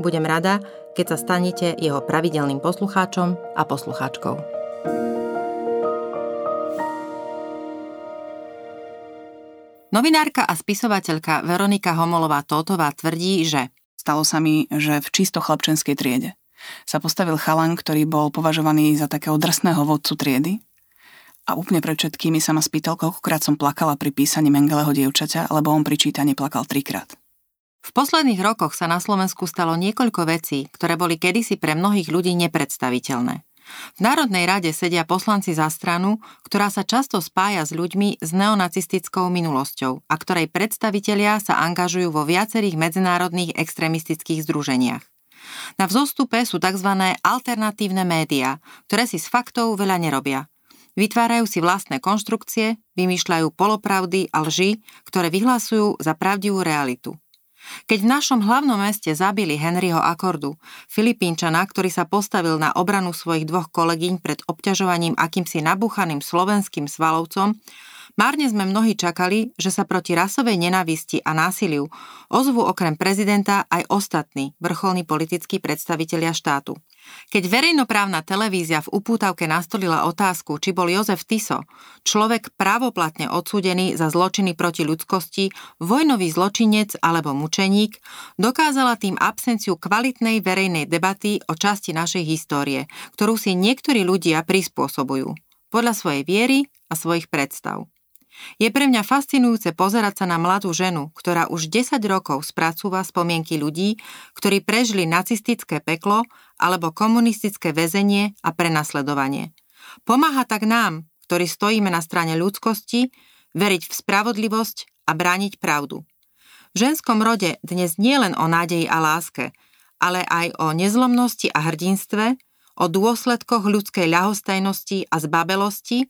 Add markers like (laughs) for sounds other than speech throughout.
Budem rada, keď sa stanete jeho pravidelným poslucháčom a poslucháčkou. Novinárka a spisovateľka Veronika Homolová-Tótová tvrdí, že Stalo sa mi, že v čisto chlapčenskej triede sa postavil chalan, ktorý bol považovaný za takého drsného vodcu triedy a úplne pred všetkými sa ma spýtal, koľkokrát som plakala pri písaní Mengeleho dievčaťa, lebo on pri čítaní plakal trikrát. V posledných rokoch sa na Slovensku stalo niekoľko vecí, ktoré boli kedysi pre mnohých ľudí nepredstaviteľné. V Národnej rade sedia poslanci za stranu, ktorá sa často spája s ľuďmi s neonacistickou minulosťou a ktorej predstavitelia sa angažujú vo viacerých medzinárodných extrémistických združeniach. Na vzostupe sú tzv. alternatívne médiá, ktoré si s faktov veľa nerobia. Vytvárajú si vlastné konštrukcie, vymýšľajú polopravdy a lži, ktoré vyhlasujú za pravdivú realitu. Keď v našom hlavnom meste zabili Henryho Akordu, Filipínčana, ktorý sa postavil na obranu svojich dvoch kolegyň pred obťažovaním akýmsi nabúchaným slovenským svalovcom, márne sme mnohí čakali, že sa proti rasovej nenavisti a násiliu ozvu okrem prezidenta aj ostatní vrcholní politickí predstavitelia štátu. Keď verejnoprávna televízia v upútavke nastolila otázku, či bol Jozef Tiso, človek právoplatne odsúdený za zločiny proti ľudskosti, vojnový zločinec alebo mučeník, dokázala tým absenciu kvalitnej verejnej debaty o časti našej histórie, ktorú si niektorí ľudia prispôsobujú podľa svojej viery a svojich predstav. Je pre mňa fascinujúce pozerať sa na mladú ženu, ktorá už 10 rokov spracúva spomienky ľudí, ktorí prežili nacistické peklo alebo komunistické väzenie a prenasledovanie. Pomáha tak nám, ktorí stojíme na strane ľudskosti, veriť v spravodlivosť a brániť pravdu. V ženskom rode dnes nie len o nádeji a láske, ale aj o nezlomnosti a hrdinstve, o dôsledkoch ľudskej ľahostajnosti a zbabelosti,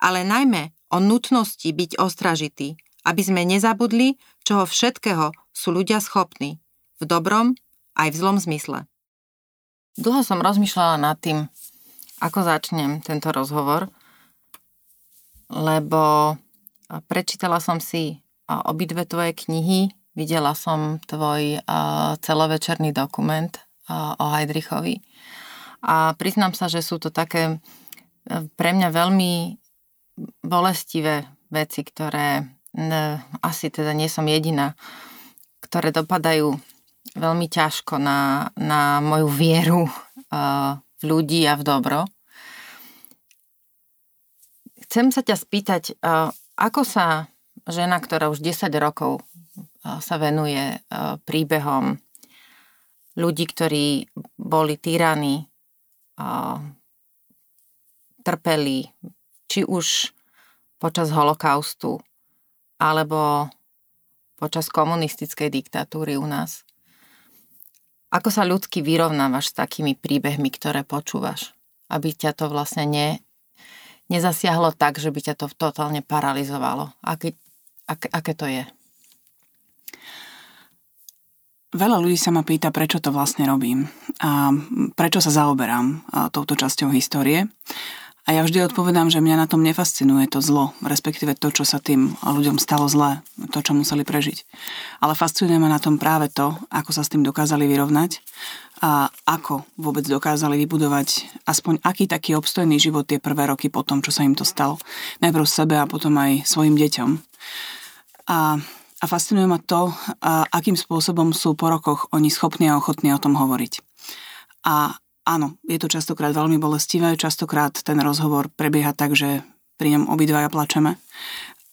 ale najmä o nutnosti byť ostražitý, aby sme nezabudli, čoho všetkého sú ľudia schopní, v dobrom aj v zlom zmysle. Dlho som rozmýšľala nad tým, ako začnem tento rozhovor, lebo prečítala som si obidve tvoje knihy, videla som tvoj celovečerný dokument o Heidrichovi a priznám sa, že sú to také pre mňa veľmi bolestivé veci, ktoré ne, asi teda nie som jediná, ktoré dopadajú veľmi ťažko na, na moju vieru uh, v ľudí a v dobro. Chcem sa ťa spýtať, uh, ako sa žena, ktorá už 10 rokov uh, sa venuje uh, príbehom ľudí, ktorí boli tyraní, trpeli, či už počas holokaustu alebo počas komunistickej diktatúry u nás. Ako sa ľudsky vyrovnávaš s takými príbehmi, ktoré počúvaš? Aby ťa to vlastne ne, nezasiahlo tak, že by ťa to totálne paralizovalo. Aké, aké, aké to je? Veľa ľudí sa ma pýta, prečo to vlastne robím a prečo sa zaoberám touto časťou histórie. A ja vždy odpovedám, že mňa na tom nefascinuje to zlo, respektíve to, čo sa tým ľuďom stalo zlé, to, čo museli prežiť. Ale fascinuje ma na tom práve to, ako sa s tým dokázali vyrovnať a ako vôbec dokázali vybudovať aspoň aký taký obstojný život tie prvé roky po tom, čo sa im to stalo. Najprv sebe a potom aj svojim deťom. A, a fascinuje ma to, a akým spôsobom sú po rokoch oni schopní a ochotní o tom hovoriť. A Áno, je to častokrát veľmi bolestivé, častokrát ten rozhovor prebieha tak, že pri ňom obidvaja plačeme.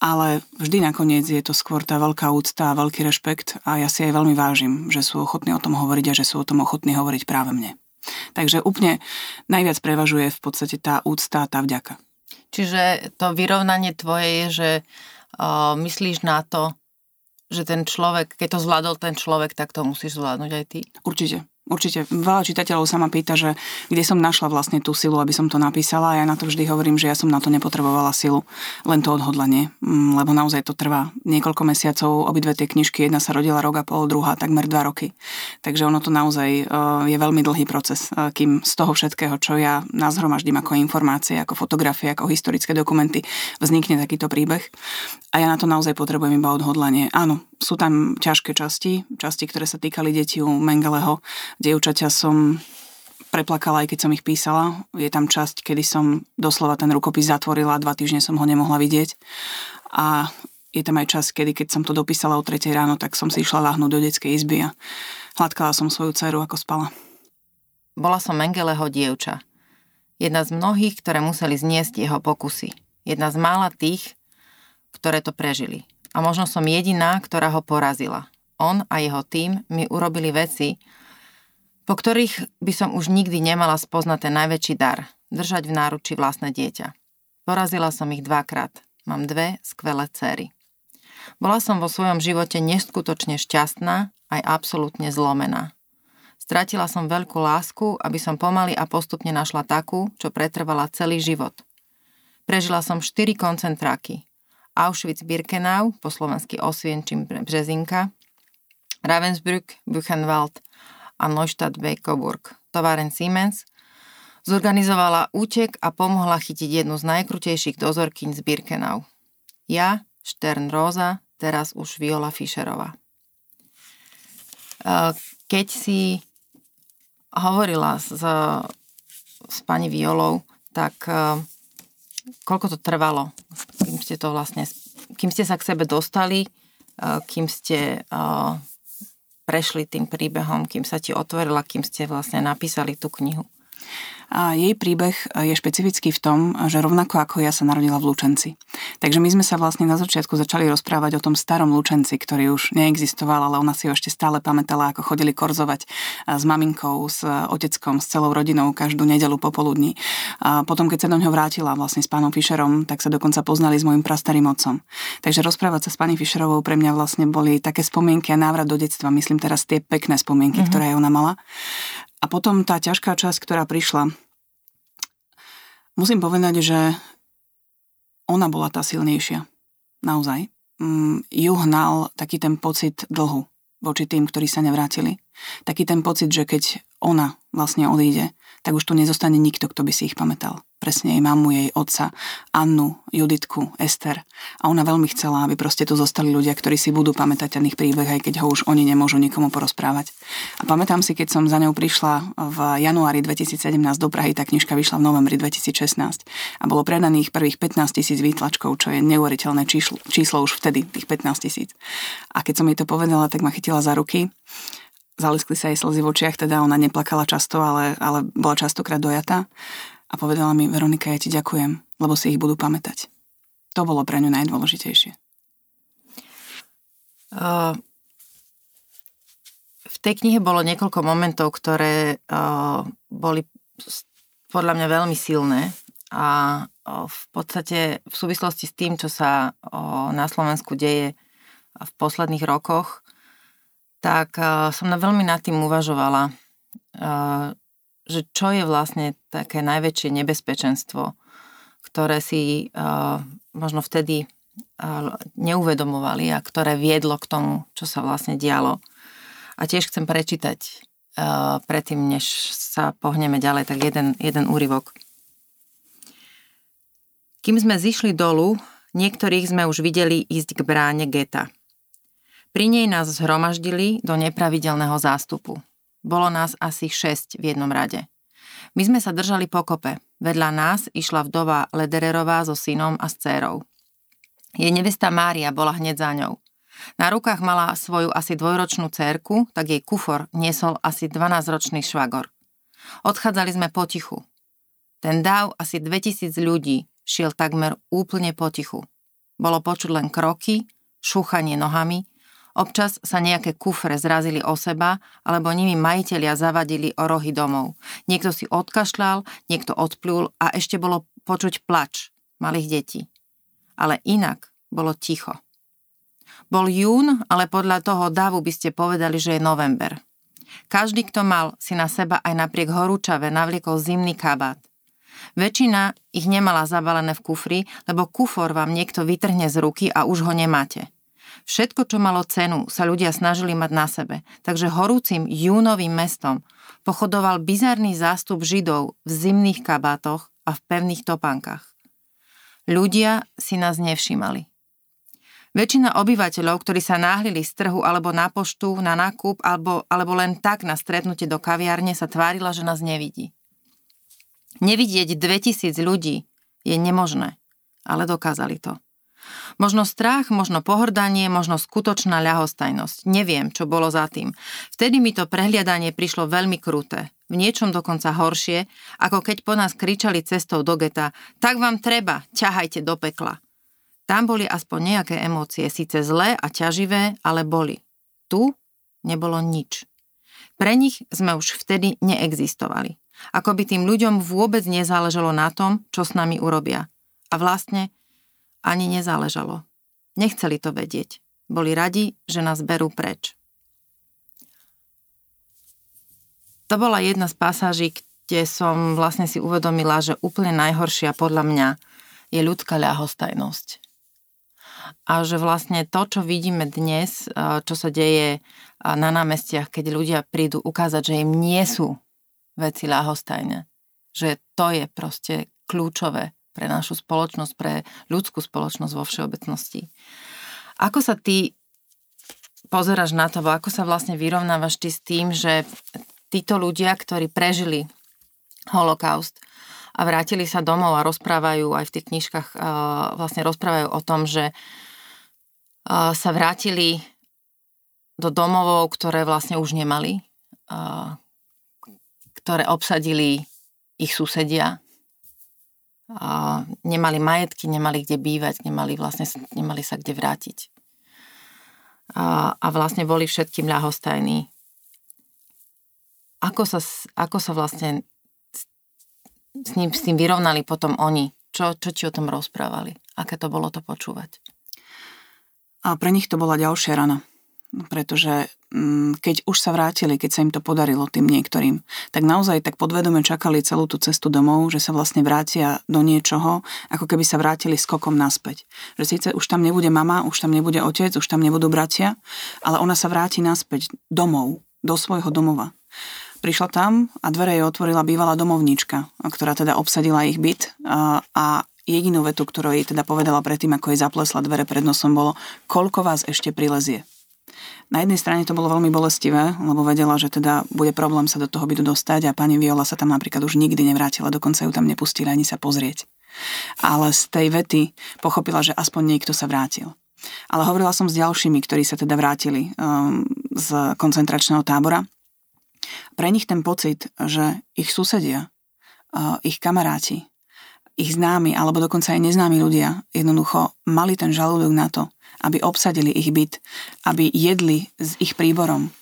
Ale vždy nakoniec je to skôr tá veľká úcta a veľký rešpekt a ja si aj veľmi vážim, že sú ochotní o tom hovoriť a že sú o tom ochotní hovoriť práve mne. Takže úplne najviac prevažuje v podstate tá úcta a tá vďaka. Čiže to vyrovnanie tvoje je, že uh, myslíš na to, že ten človek, keď to zvládol ten človek, tak to musíš zvládnuť aj ty? Určite. Určite veľa čitateľov sa ma pýta, že kde som našla vlastne tú silu, aby som to napísala a ja na to vždy hovorím, že ja som na to nepotrebovala silu, len to odhodlanie, mm, lebo naozaj to trvá niekoľko mesiacov, obidve tie knižky, jedna sa rodila rok a pol, druhá takmer dva roky. Takže ono to naozaj e, je veľmi dlhý proces, e, kým z toho všetkého, čo ja nazhromaždím ako informácie, ako fotografie, ako historické dokumenty, vznikne takýto príbeh. A ja na to naozaj potrebujem iba odhodlanie. Áno, sú tam ťažké časti, časti, ktoré sa týkali detí u Mengeleho. Dievčaťa som preplakala, aj keď som ich písala. Je tam časť, kedy som doslova ten rukopis zatvorila, dva týždne som ho nemohla vidieť. A je tam aj čas, kedy keď som to dopísala o 3 ráno, tak som si išla láhnuť do detskej izby a hladkala som svoju dceru, ako spala. Bola som Mengeleho dievča. Jedna z mnohých, ktoré museli zniesť jeho pokusy. Jedna z mála tých, ktoré to prežili. A možno som jediná, ktorá ho porazila. On a jeho tým mi urobili veci, po ktorých by som už nikdy nemala spoznať ten najväčší dar, držať v náruči vlastné dieťa. Porazila som ich dvakrát. Mám dve skvelé céry. Bola som vo svojom živote neskutočne šťastná, aj absolútne zlomená. Stratila som veľkú lásku, aby som pomaly a postupne našla takú, čo pretrvala celý život. Prežila som štyri koncentráky, Auschwitz-Birkenau, po slovensky Osvienčím Březinka, Ravensbrück, Buchenwald a Neustadt-Bekoburg. Továren Siemens zorganizovala útek a pomohla chytiť jednu z najkrutejších dozorkyň z Birkenau. Ja, Štern Rosa, teraz už Viola Fischerová. E, keď si hovorila s, s pani Violou, tak e, koľko to trvalo, kým ste to vlastne, kým ste sa k sebe dostali, kým ste prešli tým príbehom, kým sa ti otvorila, kým ste vlastne napísali tú knihu? A jej príbeh je špecifický v tom, že rovnako ako ja sa narodila v Lučenci. Takže my sme sa vlastne na začiatku začali rozprávať o tom starom Lučenci, ktorý už neexistoval, ale ona si ho ešte stále pamätala, ako chodili korzovať s maminkou, s oteckom, s celou rodinou každú nedelu popoludní. A potom, keď sa do ňoho vrátila vlastne s pánom Fischerom, tak sa dokonca poznali s môjim prastarým otcom. Takže rozprávať sa s pani Fischerovou pre mňa vlastne boli také spomienky a návrat do detstva. Myslím teraz tie pekné spomienky, mm-hmm. ktoré ona mala. A potom tá ťažká časť, ktorá prišla. Musím povedať, že ona bola tá silnejšia. Naozaj. Mm, ju hnal taký ten pocit dlhu voči tým, ktorí sa nevrátili. Taký ten pocit, že keď ona vlastne odíde, tak už tu nezostane nikto, kto by si ich pamätal presne jej mamu, jej otca, Annu, Juditku, Ester. A ona veľmi chcela, aby proste tu zostali ľudia, ktorí si budú pamätať ten ich príbeh, aj keď ho už oni nemôžu nikomu porozprávať. A pamätám si, keď som za ňou prišla v januári 2017 do Prahy, tá knižka vyšla v novembri 2016 a bolo predaných prvých 15 tisíc výtlačkov, čo je neuveriteľné číslo, číslo už vtedy, tých 15 tisíc. A keď som jej to povedala, tak ma chytila za ruky zaliskli sa jej slzy v očiach, teda ona neplakala často, ale, ale bola častokrát dojatá a povedala mi, Veronika, ja ti ďakujem, lebo si ich budú pamätať. To bolo pre ňu najdôležitejšie. V tej knihe bolo niekoľko momentov, ktoré boli podľa mňa veľmi silné a v podstate v súvislosti s tým, čo sa na Slovensku deje v posledných rokoch, tak som na veľmi nad tým uvažovala, že čo je vlastne také najväčšie nebezpečenstvo, ktoré si možno vtedy neuvedomovali a ktoré viedlo k tomu, čo sa vlastne dialo. A tiež chcem prečítať predtým, než sa pohneme ďalej, tak jeden, jeden úryvok. Kým sme zišli dolu, niektorých sme už videli ísť k bráne geta. Pri nej nás zhromaždili do nepravidelného zástupu. Bolo nás asi šesť v jednom rade. My sme sa držali pokope. Vedľa nás išla vdova Ledererová so synom a s dcérou. Jej nevesta Mária bola hneď za ňou. Na rukách mala svoju asi dvojročnú cérku, tak jej kufor niesol asi 12-ročný švagor. Odchádzali sme potichu. Ten dáv asi 2000 ľudí šiel takmer úplne potichu. Bolo počuť len kroky, šúchanie nohami, občas sa nejaké kufre zrazili o seba, alebo nimi majiteľia zavadili o rohy domov. Niekto si odkašľal, niekto odplul a ešte bolo počuť plač malých detí. Ale inak bolo ticho. Bol jún, ale podľa toho davu by ste povedali, že je november. Každý, kto mal, si na seba aj napriek horúčave navliekol zimný kabát. Väčšina ich nemala zabalené v kufri, lebo kufor vám niekto vytrhne z ruky a už ho nemáte. Všetko, čo malo cenu, sa ľudia snažili mať na sebe, takže horúcim júnovým mestom pochodoval bizarný zástup židov v zimných kabátoch a v pevných topánkach. Ľudia si nás nevšímali. Väčšina obyvateľov, ktorí sa náhlili z trhu alebo na poštu, na nákup alebo, alebo len tak na stretnutie do kaviárne sa tvárila, že nás nevidí. Nevidieť 2000 ľudí je nemožné, ale dokázali to. Možno strach, možno pohrdanie, možno skutočná ľahostajnosť. Neviem, čo bolo za tým. Vtedy mi to prehliadanie prišlo veľmi kruté. V niečom dokonca horšie, ako keď po nás kričali cestou do geta tak vám treba, ťahajte do pekla. Tam boli aspoň nejaké emócie, síce zlé a ťaživé, ale boli. Tu nebolo nič. Pre nich sme už vtedy neexistovali. Ako by tým ľuďom vôbec nezáležalo na tom, čo s nami urobia. A vlastne ani nezáležalo. Nechceli to vedieť. Boli radi, že nás berú preč. To bola jedna z pasáží, kde som vlastne si uvedomila, že úplne najhoršia podľa mňa je ľudská ľahostajnosť a že vlastne to, čo vidíme dnes, čo sa deje na námestiach, keď ľudia prídu ukázať, že im nie sú veci ľahostajné, že to je proste kľúčové pre našu spoločnosť, pre ľudskú spoločnosť vo všeobecnosti. Ako sa ty pozeráš na to, ako sa vlastne vyrovnávaš ty s tým, že títo ľudia, ktorí prežili holokaust a vrátili sa domov a rozprávajú aj v tých knižkách, vlastne rozprávajú o tom, že sa vrátili do domovov, ktoré vlastne už nemali, ktoré obsadili ich susedia. Nemali majetky, nemali kde bývať, nemali, vlastne, nemali sa kde vrátiť. A, a vlastne boli všetkým ľahostajní. Ako sa, ako sa vlastne s, ním, s tým vyrovnali potom oni? Čo, čo ti o tom rozprávali? Aké to bolo to počúvať? A pre nich to bola ďalšia rana. Pretože mm, keď už sa vrátili, keď sa im to podarilo tým niektorým, tak naozaj tak podvedome čakali celú tú cestu domov, že sa vlastne vrátia do niečoho, ako keby sa vrátili skokom naspäť. Že síce už tam nebude mama, už tam nebude otec, už tam nebudú bratia, ale ona sa vráti naspäť domov, do svojho domova. Prišla tam a dvere jej otvorila bývalá domovníčka, ktorá teda obsadila ich byt a, a jedinú vetu, ktorú jej teda povedala predtým, ako jej zaplesla dvere pred nosom, bolo, koľko vás ešte prilezie. Na jednej strane to bolo veľmi bolestivé, lebo vedela, že teda bude problém sa do toho bytu dostať a pani Viola sa tam napríklad už nikdy nevrátila, dokonca ju tam nepustili ani sa pozrieť. Ale z tej vety pochopila, že aspoň niekto sa vrátil. Ale hovorila som s ďalšími, ktorí sa teda vrátili um, z koncentračného tábora. Pre nich ten pocit, že ich susedia, uh, ich kamaráti, ich známi alebo dokonca aj neznámi ľudia jednoducho mali ten žalúdok na to, aby obsadili ich byt, aby jedli s ich príborom,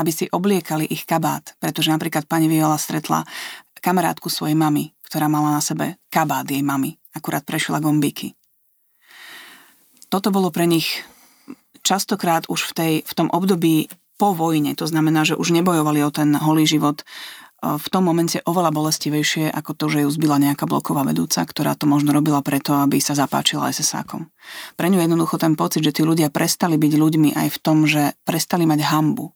aby si obliekali ich kabát, pretože napríklad pani Viola stretla kamarátku svojej mamy, ktorá mala na sebe kabát jej mamy, akurát prešla gombíky. Toto bolo pre nich častokrát už v, tej, v tom období po vojne, to znamená, že už nebojovali o ten holý život, v tom momente oveľa bolestivejšie ako to, že ju zbyla nejaká bloková vedúca, ktorá to možno robila preto, aby sa zapáčila SS-ákom. Pre ňu jednoducho ten pocit, že tí ľudia prestali byť ľuďmi aj v tom, že prestali mať hambu.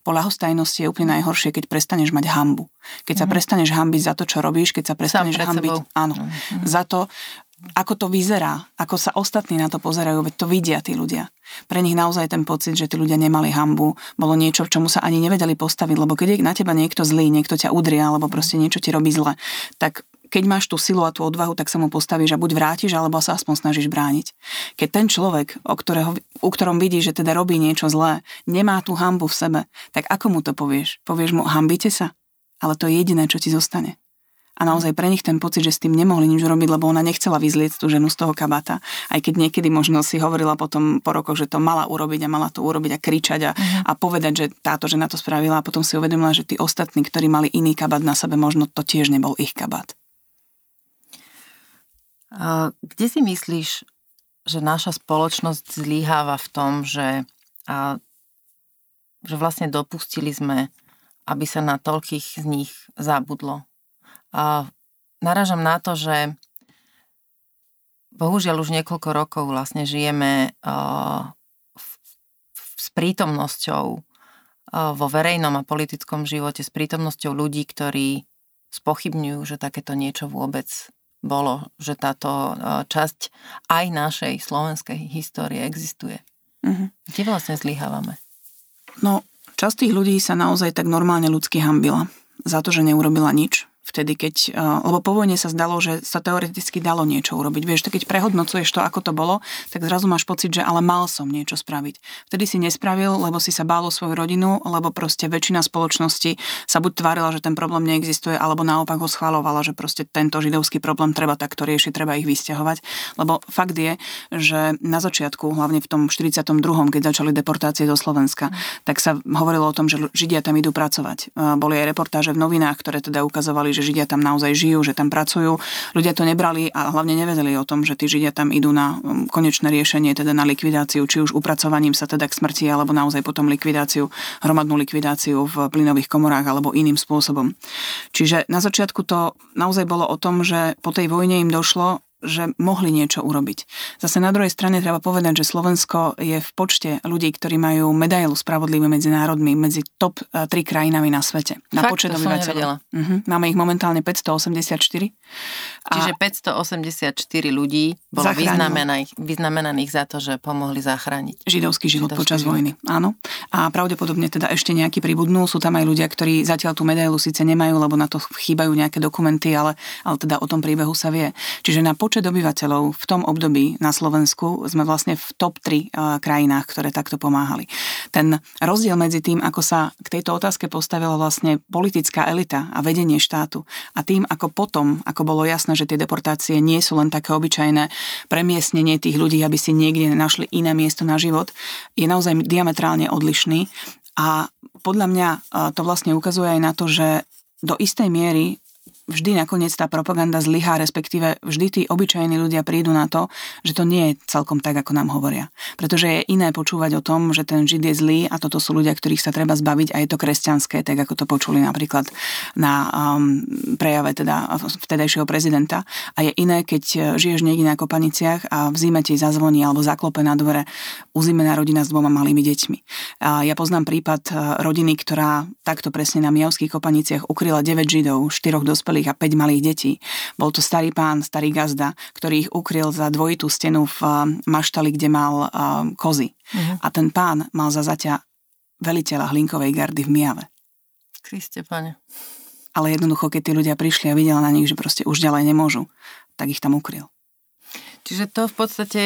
Po ľahostajnosti je úplne najhoršie, keď prestaneš mať hambu. Keď sa mhm. prestaneš hambiť za to, čo robíš, keď sa prestaneš hambiť áno, mm. za to, ako to vyzerá, ako sa ostatní na to pozerajú, veď to vidia tí ľudia. Pre nich naozaj ten pocit, že tí ľudia nemali hambu, bolo niečo, čomu sa ani nevedeli postaviť, lebo keď je na teba niekto zlý, niekto ťa udria, alebo proste niečo ti robí zle, tak keď máš tú silu a tú odvahu, tak sa mu postavíš a buď vrátiš, alebo sa aspoň snažíš brániť. Keď ten človek, o ktorého, u ktorom vidí, že teda robí niečo zlé, nemá tú hambu v sebe, tak ako mu to povieš? Povieš mu, hambite sa? Ale to je jediné, čo ti zostane. a naozaj pre nich ten pocit, že s tým nemohli nič urobiť, lebo ona nechcela vyzlieť tú ženu z toho kabata. Aj keď niekedy možno si hovorila potom po rokoch, že to mala urobiť a mala to urobiť a kričať a, uh-huh. a povedať, že táto žena to spravila a potom si uvedomila, že tí ostatní, ktorí mali iný kabát na sebe, možno to tiež nebol ich kabát. A kde si myslíš, že naša spoločnosť zlyháva v tom, že, a, že vlastne dopustili sme, aby sa na toľkých z nich zabudlo. A naražam na to, že bohužiaľ už niekoľko rokov vlastne žijeme uh, v, v, s prítomnosťou vo verejnom a politickom živote, s prítomnosťou ľudí, ktorí spochybňujú, že takéto niečo vôbec bolo, že táto uh, časť aj našej slovenskej histórie existuje. Mm-hmm. Kde vlastne zlyhávame? No, časť tých ľudí sa naozaj tak normálne ľudsky hambila za to, že neurobila nič vtedy, keď, eh, lebo po vojne sa zdalo, že sa teoreticky dalo niečo urobiť. Vieš, keď prehodnocuješ to, ako to bolo, tak zrazu máš pocit, že ale mal som niečo spraviť. Vtedy si nespravil, lebo si sa bálo svoju rodinu, lebo proste väčšina spoločnosti sa buď tvárila, že ten problém neexistuje, alebo naopak ho schvalovala, že proste tento židovský problém treba takto riešiť, treba ich vysťahovať. Lebo fakt je, že na začiatku, hlavne v tom 42., keď začali deportácie do Slovenska, tak sa hovorilo o tom, že Židia tam idú pracovať. Eh, boli aj reportáže v novinách, ktoré teda ukazovali, že Židia tam naozaj žijú, že tam pracujú. Ľudia to nebrali a hlavne nevedeli o tom, že tí Židia tam idú na um, konečné riešenie, teda na likvidáciu, či už upracovaním sa teda k smrti, alebo naozaj potom likvidáciu, hromadnú likvidáciu v plynových komorách alebo iným spôsobom. Čiže na začiatku to naozaj bolo o tom, že po tej vojne im došlo, že mohli niečo urobiť. Zase na druhej strane treba povedať, že Slovensko je v počte ľudí, ktorí majú medailu spravodlivé medzi národmi, medzi top 3 eh, krajinami na svete. Na Fakt, počet obyvateľov. Uh-huh. Máme ich momentálne 584. A Čiže 584 ľudí bolo vyznamenaných, vyznamenaných za to, že pomohli zachrániť. Židovský život Židovský počas život. vojny, áno. A pravdepodobne teda ešte nejaký pribudnú. Sú tam aj ľudia, ktorí zatiaľ tú medailu síce nemajú, lebo na to chýbajú nejaké dokumenty, ale, ale teda o tom príbehu sa vie. Čiže na počet obyvateľov v tom období na Slovensku sme vlastne v top 3 eh, krajinách, ktoré takto pomáhali. Ten rozdiel medzi tým, ako sa k tejto otázke postavila vlastne politická elita a vedenie štátu a tým, ako potom, ako bolo jasné, že tie deportácie nie sú len také obyčajné premiestnenie tých ľudí, aby si niekde našli iné miesto na život, je naozaj diametrálne odlišný. A podľa mňa eh, to vlastne ukazuje aj na to, že do istej miery vždy nakoniec tá propaganda zlyhá, respektíve vždy tí obyčajní ľudia prídu na to, že to nie je celkom tak, ako nám hovoria. Pretože je iné počúvať o tom, že ten Žid je zlý a toto sú ľudia, ktorých sa treba zbaviť a je to kresťanské, tak ako to počuli napríklad na um, prejave teda vtedajšieho prezidenta. A je iné, keď žiješ niekde na Kopaniciach a v zime ti zazvoní alebo zaklope na dvore uzimená rodina s dvoma malými deťmi. A ja poznám prípad uh, rodiny, ktorá takto presne na Mijavských Kopaniciach ukryla 9 Židov, 4 dospelých dospelých a 5 malých detí. Bol to starý pán, starý gazda, ktorý ich ukryl za dvojitú stenu v eh, maštali, kde mal uh, kozy. Uh-huh. A ten pán mal za zaťa veliteľa hlinkovej gardy v Mijave. Kriste, pane. Ale jednoducho, keď tí ľudia prišli a videli na nich, že proste už ďalej nemôžu, tak ich tam ukryl. Čiže to v podstate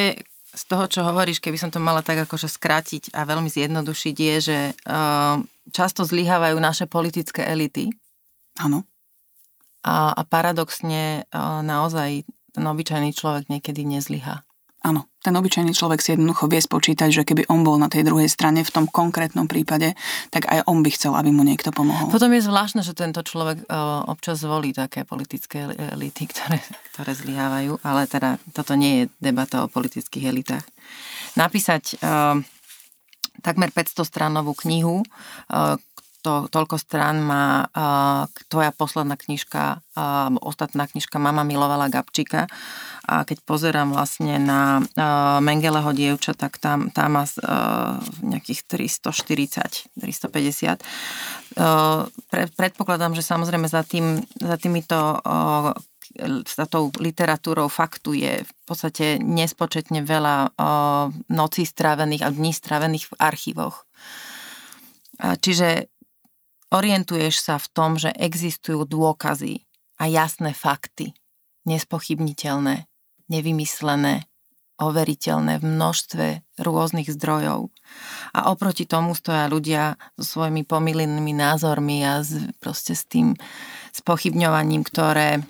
z toho, čo hovoríš, keby som to mala tak akože skrátiť a veľmi zjednodušiť, je, že uh, často zlyhávajú naše politické elity. Áno. A, a paradoxne naozaj ten obyčajný človek niekedy nezlyha. Áno, ten obyčajný človek si jednoducho vie spočítať, že keby on bol na tej druhej strane v tom konkrétnom prípade, tak aj on by chcel, aby mu niekto pomohol. Potom je zvláštne, že tento človek občas volí také politické elity, ktoré, ktoré zlyhávajú, ale teda toto nie je debata o politických elitách. Napísať uh, takmer 500 stranovú knihu, to, toľko strán má uh, tvoja posledná knižka, uh, ostatná knižka Mama milovala Gabčika. A keď pozerám vlastne na uh, Mengeleho dievča, tak tam, tam má uh, nejakých 340, 350. Uh, pre, predpokladám, že samozrejme za, tým, za týmito uh, za tou literatúrou faktu je v podstate nespočetne veľa uh, nocí strávených a dní strávených v archívoch. Čiže Orientuješ sa v tom, že existujú dôkazy a jasné fakty, nespochybniteľné, nevymyslené, overiteľné v množstve rôznych zdrojov. A oproti tomu stoja ľudia so svojimi pomilenými názormi a s, proste s tým spochybňovaním, ktoré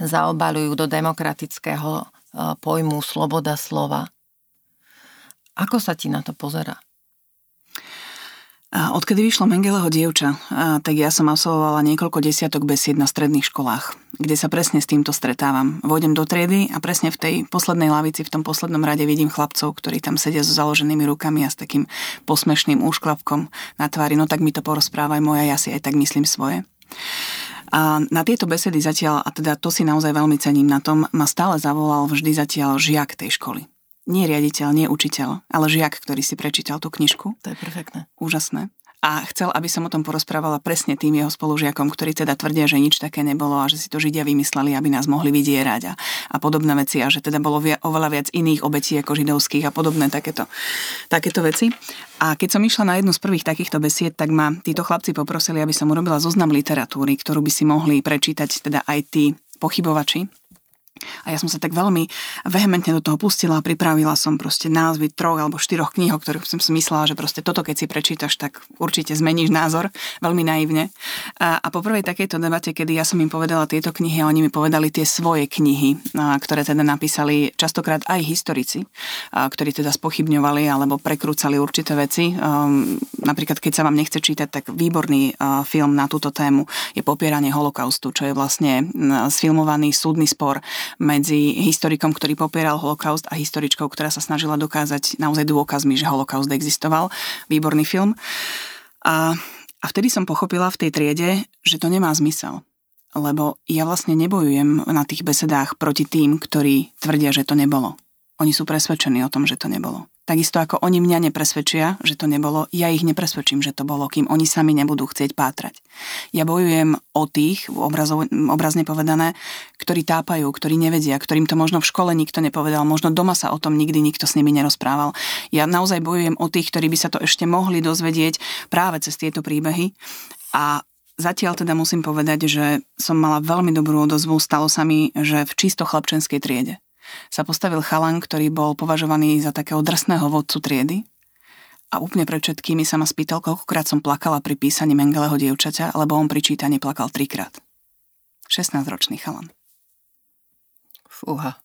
zaobalujú do demokratického pojmu sloboda slova. Ako sa ti na to pozera? Odkedy vyšlo Mengeleho dievča, tak ja som absolvovala niekoľko desiatok besied na stredných školách, kde sa presne s týmto stretávam. Vôjdem do triedy a presne v tej poslednej lavici, v tom poslednom rade vidím chlapcov, ktorí tam sedia so založenými rukami a s takým posmešným úšklapkom na tvári. No tak mi to porozprávaj moja, ja si aj tak myslím svoje. A na tieto besedy zatiaľ, a teda to si naozaj veľmi cením na tom, ma stále zavolal vždy zatiaľ žiak tej školy nie riaditeľ, nie učiteľ, ale žiak, ktorý si prečítal tú knižku. To je perfektné. Úžasné. A chcel, aby som o tom porozprávala presne tým jeho spolužiakom, ktorí teda tvrdia, že nič také nebolo a že si to Židia vymysleli, aby nás mohli vydierať a, a podobné veci a že teda bolo via, oveľa viac iných obetí ako židovských a podobné takéto, takéto veci. A keď som išla na jednu z prvých takýchto besied, tak ma títo chlapci poprosili, aby som urobila zoznam literatúry, ktorú by si mohli prečítať teda aj tí pochybovači, a ja som sa tak veľmi vehementne do toho pustila a pripravila som proste názvy troch alebo štyroch kníh, o ktorých som si myslela, že proste toto keď si prečítaš, tak určite zmeníš názor, veľmi naivne. A, a po prvej takejto debate, kedy ja som im povedala tieto knihy a oni mi povedali tie svoje knihy, a, ktoré teda napísali častokrát aj historici, a, ktorí teda spochybňovali alebo prekrúcali určité veci. A, napríklad, keď sa vám nechce čítať, tak výborný a, film na túto tému je Popieranie holokaustu, čo je vlastne sfilmovaný súdny spor medzi historikom, ktorý popieral holokaust a historičkou, ktorá sa snažila dokázať naozaj dôkazmi, že holokaust existoval. Výborný film. A, a vtedy som pochopila v tej triede, že to nemá zmysel. Lebo ja vlastne nebojujem na tých besedách proti tým, ktorí tvrdia, že to nebolo. Oni sú presvedčení o tom, že to nebolo. Takisto ako oni mňa nepresvedčia, že to nebolo, ja ich nepresvedčím, že to bolo, kým oni sami nebudú chcieť pátrať. Ja bojujem o tých, obrazov, obrazne povedané, ktorí tápajú, ktorí nevedia, ktorým to možno v škole nikto nepovedal, možno doma sa o tom nikdy nikto s nimi nerozprával. Ja naozaj bojujem o tých, ktorí by sa to ešte mohli dozvedieť práve cez tieto príbehy. A Zatiaľ teda musím povedať, že som mala veľmi dobrú odozvu. Stalo sa mi, že v čisto chlapčenskej triede sa postavil chalan, ktorý bol považovaný za takého drsného vodcu triedy. A úplne pred všetkými sa ma spýtal, koľkokrát som plakala pri písaní Mengeleho dievčaťa, lebo on pri čítaní plakal trikrát. 16-ročný chalan. Fúha,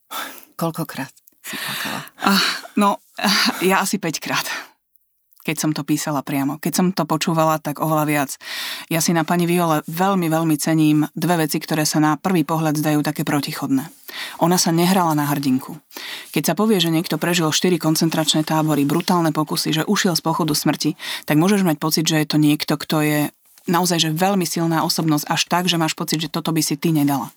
koľkokrát si plakala? Ah, no, ja asi 5 krát keď som to písala priamo. Keď som to počúvala, tak oveľa viac. Ja si na pani Viole veľmi, veľmi cením dve veci, ktoré sa na prvý pohľad zdajú také protichodné. Ona sa nehrala na hrdinku. Keď sa povie, že niekto prežil 4 koncentračné tábory, brutálne pokusy, že ušiel z pochodu smrti, tak môžeš mať pocit, že je to niekto, kto je naozaj že veľmi silná osobnosť až tak, že máš pocit, že toto by si ty nedala.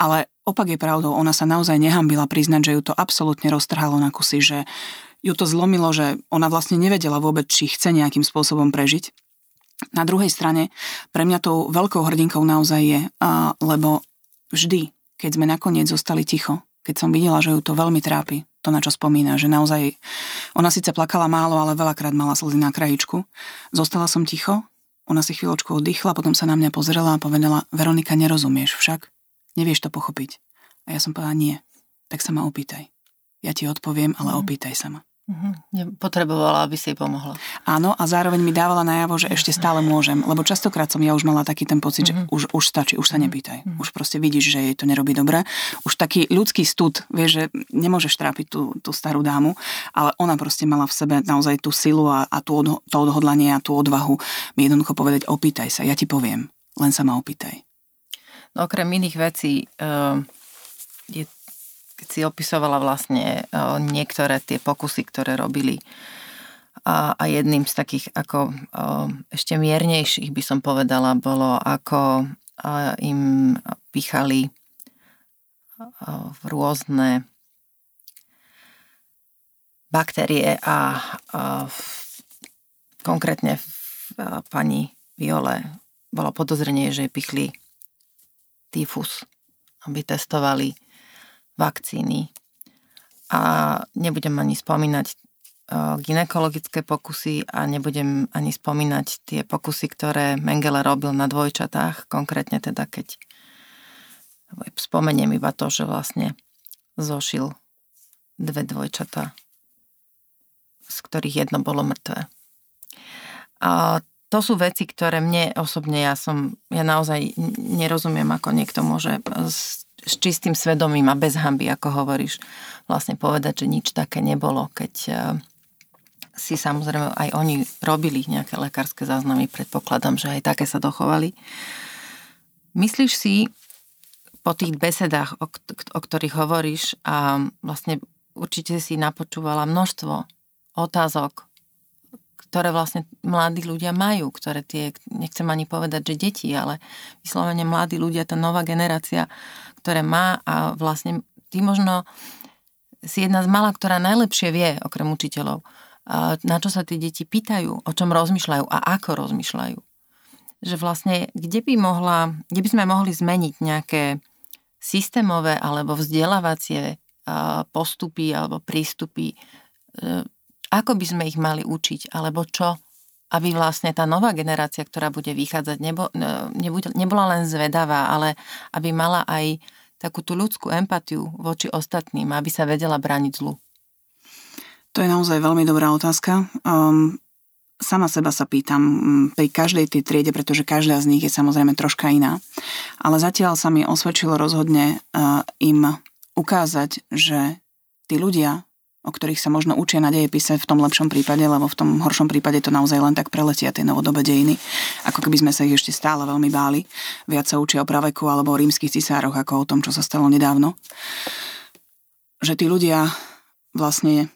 Ale opak je pravdou, ona sa naozaj nehambila priznať, že ju to absolútne roztrhalo na kusy, že ju to zlomilo, že ona vlastne nevedela vôbec, či chce nejakým spôsobom prežiť. Na druhej strane, pre mňa tou veľkou hrdinkou naozaj je, a, lebo vždy, keď sme nakoniec zostali ticho, keď som videla, že ju to veľmi trápi, to na čo spomína, že naozaj ona síce plakala málo, ale veľakrát mala slzy na krajičku. Zostala som ticho, ona si chvíľočku oddychla, potom sa na mňa pozrela a povedala, Veronika, nerozumieš však? Nevieš to pochopiť. A ja som povedala, nie. Tak sa ma opýtaj. Ja ti odpoviem, ale mhm. opýtaj sa ma. Mhm. Potrebovala, aby si jej pomohla. Áno, a zároveň mi dávala najavo, že ešte stále môžem, lebo častokrát som ja už mala taký ten pocit, mm-hmm. že mhm. už, už stačí, už sa mhm. nepýtaj. Mm-hmm. Už proste vidíš, že jej to nerobí dobre. Už taký ľudský stud, vieš, že nemôžeš trápiť tú, tú starú dámu, ale ona proste mala v sebe naozaj tú silu a, a tú od, to odhodlanie a tú odvahu mi jednoducho povedať, opýtaj sa, ja ti poviem, len sa ma opýtaj. No, okrem iných vecí, uh, je keď si opisovala vlastne niektoré tie pokusy, ktoré robili. A, a jedným z takých ako ešte miernejších by som povedala, bolo ako im pichali v rôzne baktérie a, a konkrétne v pani Viole bolo podozrenie, že pichli tyfus, aby testovali vakcíny. A nebudem ani spomínať e, ginekologické pokusy a nebudem ani spomínať tie pokusy, ktoré Mengele robil na dvojčatách, konkrétne teda keď spomeniem iba to, že vlastne zošil dve dvojčata, z ktorých jedno bolo mŕtve. A to sú veci, ktoré mne osobne, ja som, ja naozaj nerozumiem, ako niekto môže s čistým svedomím a bez hamby, ako hovoríš, vlastne povedať, že nič také nebolo, keď e, si samozrejme aj oni robili nejaké lekárske záznamy, predpokladám, že aj také sa dochovali. Myslíš si po tých besedách, o, o ktorých hovoríš a vlastne určite si napočúvala množstvo otázok, ktoré vlastne mladí ľudia majú, ktoré tie, nechcem ani povedať, že deti, ale vyslovene mladí ľudia, tá nová generácia, ktoré má a vlastne ty možno si jedna z mala, ktorá najlepšie vie, okrem učiteľov, na čo sa tie deti pýtajú, o čom rozmýšľajú a ako rozmýšľajú. Že vlastne, kde by, mohla, kde by sme mohli zmeniť nejaké systémové alebo vzdelávacie postupy alebo prístupy e, ako by sme ich mali učiť, alebo čo, aby vlastne tá nová generácia, ktorá bude vychádzať, nebo, e, nebude, nebola len zvedavá, ale aby mala aj takú tú ľudskú empatiu voči ostatným, aby sa vedela brániť zlu. To je naozaj veľmi dobrá otázka. Um, sama seba sa pýtam pri každej tej triede, pretože každá z nich je samozrejme troška iná. Ale zatiaľ sa mi osvedčilo rozhodne uh, im ukázať, že tí ľudia, o ktorých sa možno učia na dejepise v tom lepšom prípade, lebo v tom horšom prípade to naozaj len tak preletia tie novodobé dejiny, ako keby sme sa ich ešte stále veľmi báli. Viac sa učia o praveku alebo o rímskych cisároch ako o tom, čo sa stalo nedávno. Že tí ľudia vlastne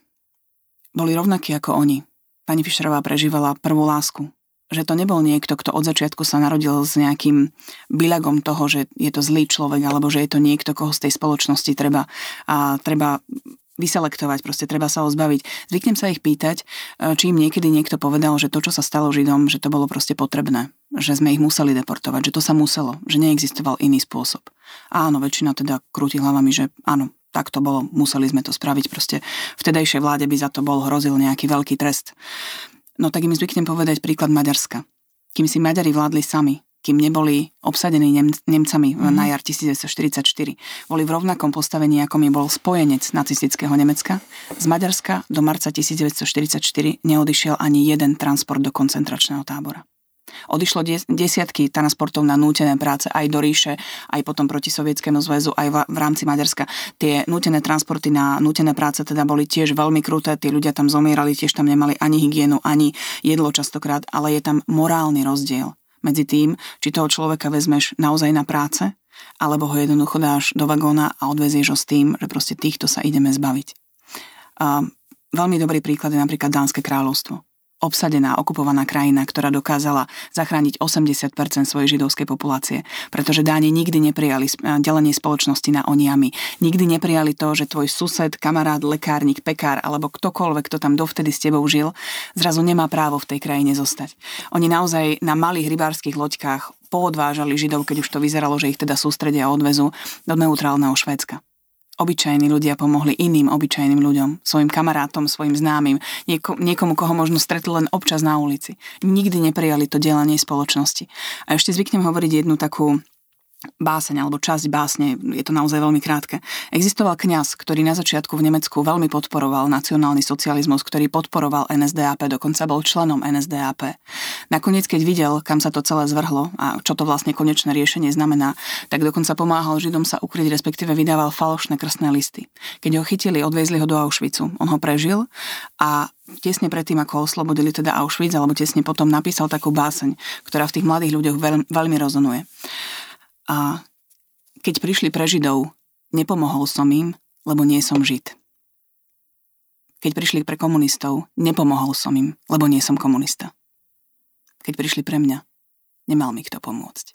boli rovnakí ako oni. Pani Fischerová prežívala prvú lásku. Že to nebol niekto, kto od začiatku sa narodil s nejakým bilagom toho, že je to zlý človek, alebo že je to niekto, koho z tej spoločnosti treba, a treba vyselektovať, proste treba sa ho zbaviť. Zvyknem sa ich pýtať, e, či im niekedy niekto povedal, že to, čo sa stalo Židom, že to bolo proste potrebné, že sme ich museli deportovať, že to sa muselo, že neexistoval iný spôsob. Áno, väčšina teda krúti hlavami, že áno, tak to bolo, museli sme to spraviť, proste v tedejšej vláde by za to bol hrozil nejaký veľký trest. No tak im zvyknem povedať príklad Maďarska. Kým si Maďari vládli sami, kým neboli obsadení Nem- Nemcami mm. na jar 1944. Boli v rovnakom postavení, ako mi bol spojenec nacistického Nemecka. Z Maďarska do marca 1944 neodišiel ani jeden transport do koncentračného tábora. Odišlo desiatky transportov na nútené práce aj do ríše, aj potom proti Sovietskému zväzu, aj v rámci Maďarska. Tie nútené transporty na nútené práce teda boli tiež veľmi kruté, tí ľudia tam zomierali, tiež tam nemali ani hygienu, ani jedlo častokrát, ale je tam morálny rozdiel medzi tým, či toho človeka vezmeš naozaj na práce, alebo ho jednoducho dáš do vagóna a odvezieš ho s tým, že proste týchto sa ideme zbaviť. A veľmi dobrý príklad je napríklad Dánske kráľovstvo obsadená, okupovaná krajina, ktorá dokázala zachrániť 80% svojej židovskej populácie, pretože Dáni nikdy neprijali delenie spoločnosti na oniami. Nikdy neprijali to, že tvoj sused, kamarát, lekárnik, pekár alebo ktokoľvek, kto tam dovtedy s tebou žil, zrazu nemá právo v tej krajine zostať. Oni naozaj na malých rybárskych loďkách poodvážali Židov, keď už to vyzeralo, že ich teda sústredia a odvezú do neutrálneho Švédska obyčajní ľudia pomohli iným obyčajným ľuďom, svojim kamarátom, svojim známym, nieko, niekomu, koho možno stretli len občas na ulici. Nikdy neprijali to delanie spoločnosti. A ešte zvyknem hovoriť jednu takú báseň alebo časť básne, je to naozaj veľmi krátke. Existoval kňaz, ktorý na začiatku v Nemecku veľmi podporoval nacionálny socializmus, ktorý podporoval NSDAP, dokonca bol členom NSDAP. Nakoniec, keď videl, kam sa to celé zvrhlo a čo to vlastne konečné riešenie znamená, tak dokonca pomáhal Židom sa ukryť, respektíve vydával falošné krstné listy. Keď ho chytili, odviezli ho do Auschwitzu. On ho prežil a tesne predtým, ako oslobodili teda Auschwitz, alebo tesne potom napísal takú báseň, ktorá v tých mladých ľuďoch veľmi, rozonuje. A keď prišli pre Židov, nepomohol som im, lebo nie som Žid. Keď prišli pre komunistov, nepomohol som im, lebo nie som komunista. Keď prišli pre mňa, nemal mi kto pomôcť.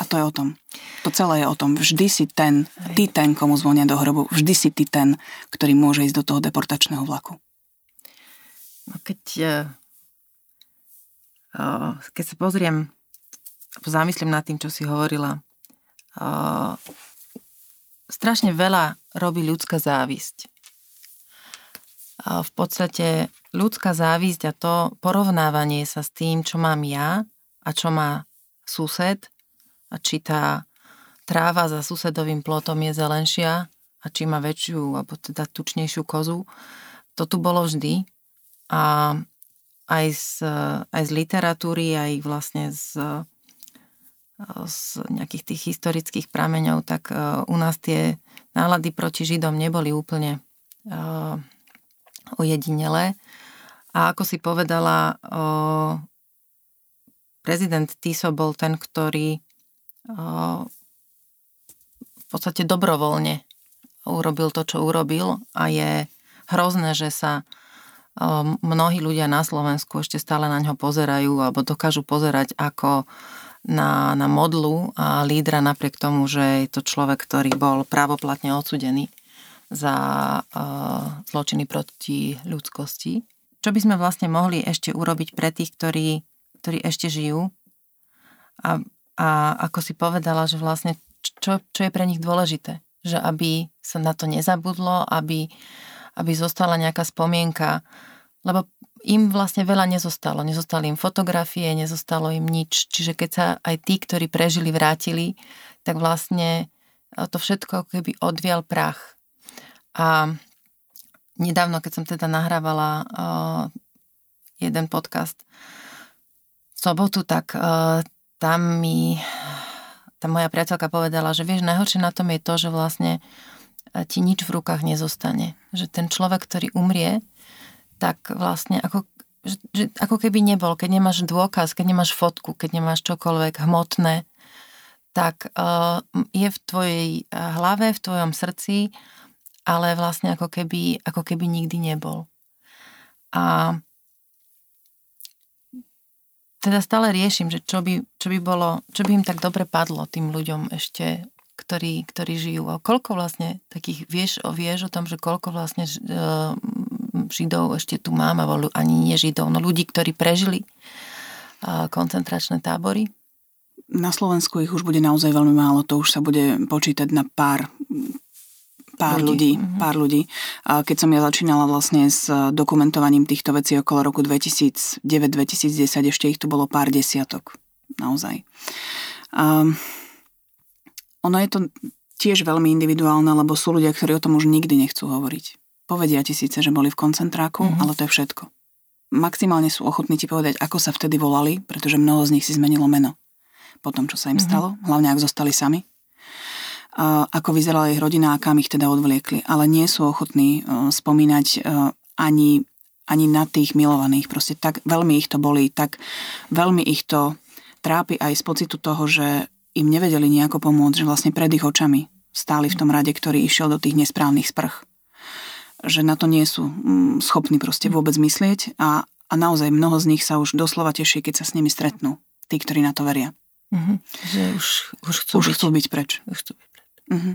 A to je o tom. To celé je o tom. Vždy si ten, ty ten, komu zvonia do hrobu. Vždy si ty ten, ktorý môže ísť do toho deportačného vlaku. No keď, uh, keď sa pozriem zamyslím nad tým, čo si hovorila. Uh, strašne veľa robí ľudská závisť. Uh, v podstate ľudská závisť a to porovnávanie sa s tým, čo mám ja a čo má sused a či tá tráva za susedovým plotom je zelenšia a či má väčšiu alebo teda tučnejšiu kozu. To tu bolo vždy a aj z, aj z literatúry, aj vlastne z z nejakých tých historických prameňov, tak u nás tie nálady proti Židom neboli úplne ojedinelé. A ako si povedala, prezident Tiso bol ten, ktorý v podstate dobrovoľne urobil to, čo urobil a je hrozné, že sa mnohí ľudia na Slovensku ešte stále na ňo pozerajú alebo dokážu pozerať ako na, na modlu a lídra napriek tomu, že je to človek, ktorý bol právoplatne odsudený za uh, zločiny proti ľudskosti. Čo by sme vlastne mohli ešte urobiť pre tých, ktorí, ktorí ešte žijú? A, a ako si povedala, že vlastne čo, čo je pre nich dôležité? Že aby sa na to nezabudlo, aby, aby zostala nejaká spomienka, lebo im vlastne veľa nezostalo. Nezostali im fotografie, nezostalo im nič. Čiže keď sa aj tí, ktorí prežili, vrátili, tak vlastne to všetko keby odvial prach. A nedávno, keď som teda nahrávala uh, jeden podcast v sobotu, tak uh, tam mi tá moja priateľka povedala, že vieš, najhoršie na tom je to, že vlastne ti nič v rukách nezostane. Že ten človek, ktorý umrie, tak vlastne ako, že, že ako keby nebol, keď nemáš dôkaz, keď nemáš fotku, keď nemáš čokoľvek hmotné, tak uh, je v tvojej hlave, v tvojom srdci ale vlastne ako keby, ako keby nikdy nebol. A teda stále riešim, že čo by, čo by bolo, čo by im tak dobre padlo tým ľuďom ešte, ktorí, ktorí žijú. A koľko vlastne takých, vieš, vieš o tom, že koľko vlastne e, Židov ešte tu mám, alebo ani nie Židov, no ľudí, ktorí prežili koncentračné tábory? Na Slovensku ich už bude naozaj veľmi málo, to už sa bude počítať na pár pár ľudí. ľudí mm-hmm. Pár ľudí. A keď som ja začínala vlastne s dokumentovaním týchto vecí okolo roku 2009-2010, ešte ich tu bolo pár desiatok. Naozaj. A ono je to tiež veľmi individuálne, lebo sú ľudia, ktorí o tom už nikdy nechcú hovoriť. Povedia ti síce, že boli v koncentráku, mm-hmm. ale to je všetko. Maximálne sú ochotní ti povedať, ako sa vtedy volali, pretože mnoho z nich si zmenilo meno po tom, čo sa im mm-hmm. stalo, hlavne ak zostali sami ako vyzerala ich rodina a kam ich teda odvliekli. Ale nie sú ochotní e, spomínať e, ani, ani na tých milovaných. Proste tak veľmi ich to boli, tak veľmi ich to trápi aj z pocitu toho, že im nevedeli nejako pomôcť, že vlastne pred ich očami stáli v tom rade, ktorý išiel do tých nesprávnych sprch. Že na to nie sú mm, schopní proste vôbec myslieť a, a naozaj mnoho z nich sa už doslova teší, keď sa s nimi stretnú. Tí, ktorí na to veria. Mm-hmm. Že už, už, chcú, už byť. chcú byť preč. Už chcú byť Uh-huh.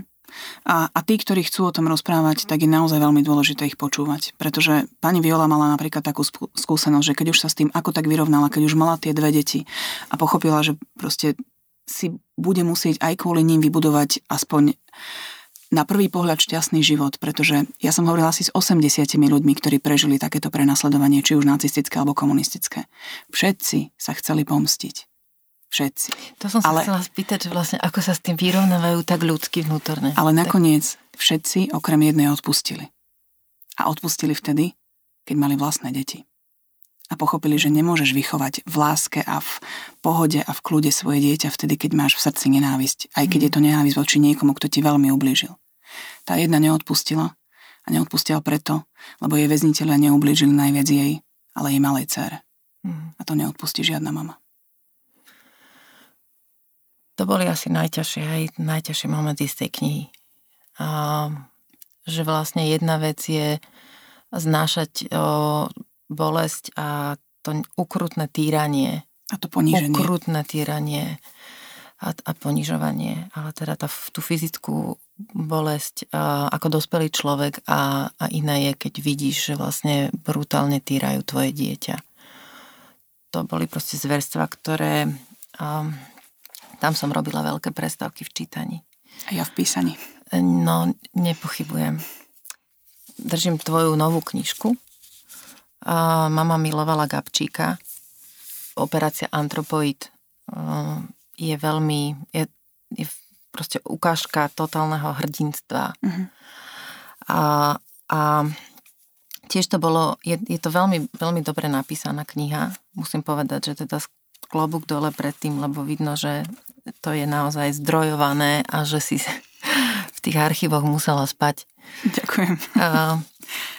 A, a tí, ktorí chcú o tom rozprávať, tak je naozaj veľmi dôležité ich počúvať. Pretože pani Viola mala napríklad takú skúsenosť, že keď už sa s tým ako tak vyrovnala, keď už mala tie dve deti a pochopila, že proste si bude musieť aj kvôli ním vybudovať aspoň na prvý pohľad šťastný život, pretože ja som hovorila asi s 80 ľuďmi, ktorí prežili takéto prenasledovanie, či už nacistické alebo komunistické. Všetci sa chceli pomstiť všetci. To som sa ale, chcela spýtať, že vlastne ako sa s tým vyrovnávajú tak ľudsky vnútorne. Ale nakoniec všetci okrem jednej odpustili. A odpustili vtedy, keď mali vlastné deti. A pochopili, že nemôžeš vychovať v láske a v pohode a v kľude svoje dieťa vtedy, keď máš v srdci nenávisť. Aj keď je to nenávisť voči niekomu, kto ti veľmi ublížil. Tá jedna neodpustila a neodpustila preto, lebo jej väzniteľia neublížili najviac jej, ale jej malej dcere. Mm. A to neodpustí žiadna mama. To boli asi najťažšie, aj najťažšie momenty z tej knihy. A, že vlastne jedna vec je znášať o, bolesť a to ukrutné týranie. A to poníženie. Ukrutné týranie a, a ponižovanie. Ale teda tá, tú fyzickú bolesť a, ako dospelý človek a, a iné je, keď vidíš, že vlastne brutálne týrajú tvoje dieťa. To boli proste zverstva, ktoré... A, tam som robila veľké prestávky v čítaní. A ja v písaní. No, nepochybujem. Držím tvoju novú knižku. A mama milovala Gabčíka. Operácia Antropoid je veľmi... Je, je proste ukážka totálneho hrdinstva. Uh-huh. A, a tiež to bolo, je, je to veľmi, veľmi dobre napísaná kniha. Musím povedať, že teda klobúk dole pred tým, lebo vidno, že to je naozaj zdrojované a že si (laughs) v tých archívoch musela spať. Ďakujem. Uh,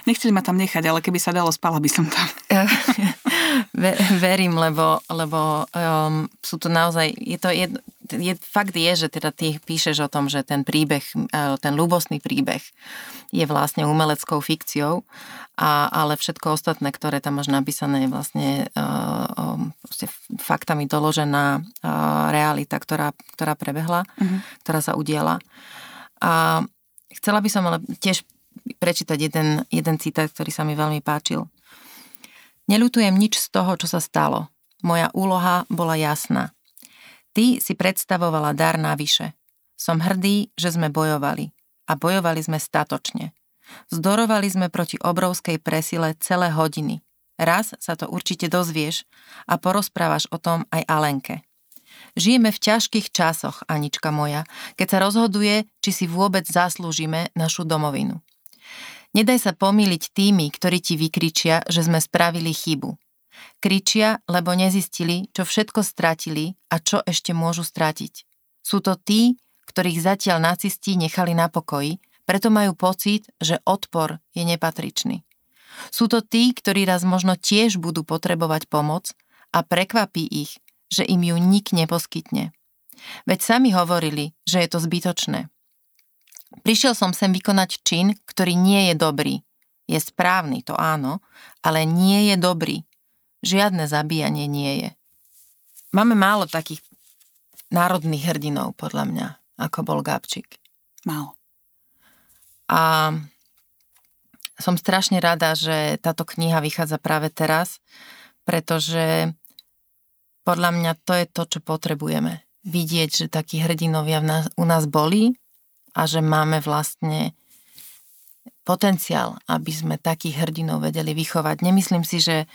Nechceli ma tam nechať, ale keby sa dalo, spala by som tam. (laughs) verím, lebo, lebo um, sú to naozaj, je to jed, je, fakt je, že teda ty píšeš o tom, že ten príbeh, uh, ten ľubostný príbeh je vlastne umeleckou fikciou, a, ale všetko ostatné, ktoré tam máš napísané, je vlastne uh, um, faktami doložená uh, realita, ktorá, ktorá prebehla, uh-huh. ktorá sa udiela. A chcela by som ale tiež prečítať jeden, jeden citát, ktorý sa mi veľmi páčil. Neľutujem nič z toho, čo sa stalo. Moja úloha bola jasná. Ty si predstavovala dar navyše. Som hrdý, že sme bojovali. A bojovali sme statočne. Zdorovali sme proti obrovskej presile celé hodiny. Raz sa to určite dozvieš a porozprávaš o tom aj Alenke. Žijeme v ťažkých časoch, Anička moja, keď sa rozhoduje, či si vôbec zaslúžime našu domovinu. Nedaj sa pomýliť tými, ktorí ti vykričia, že sme spravili chybu. Kričia, lebo nezistili, čo všetko stratili a čo ešte môžu stratiť. Sú to tí, ktorých zatiaľ nacisti nechali na pokoji, preto majú pocit, že odpor je nepatričný. Sú to tí, ktorí raz možno tiež budú potrebovať pomoc a prekvapí ich, že im ju nik neposkytne. Veď sami hovorili, že je to zbytočné. Prišiel som sem vykonať čin, ktorý nie je dobrý. Je správny, to áno, ale nie je dobrý. Žiadne zabíjanie nie je. Máme málo takých národných hrdinov, podľa mňa, ako bol Gabčík. Málo. A som strašne rada, že táto kniha vychádza práve teraz, pretože podľa mňa to je to, čo potrebujeme. Vidieť, že takí hrdinovia v nás, u nás boli a že máme vlastne potenciál, aby sme takých hrdinov vedeli vychovať. Nemyslím si, že